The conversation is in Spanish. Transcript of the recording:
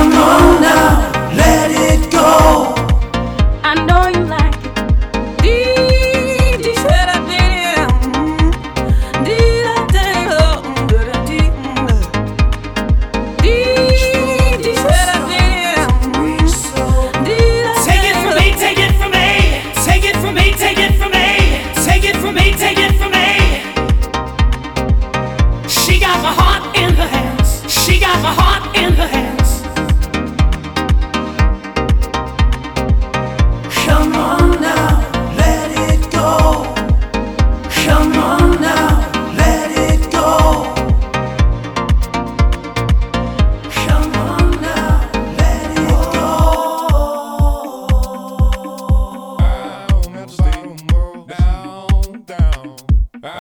amor.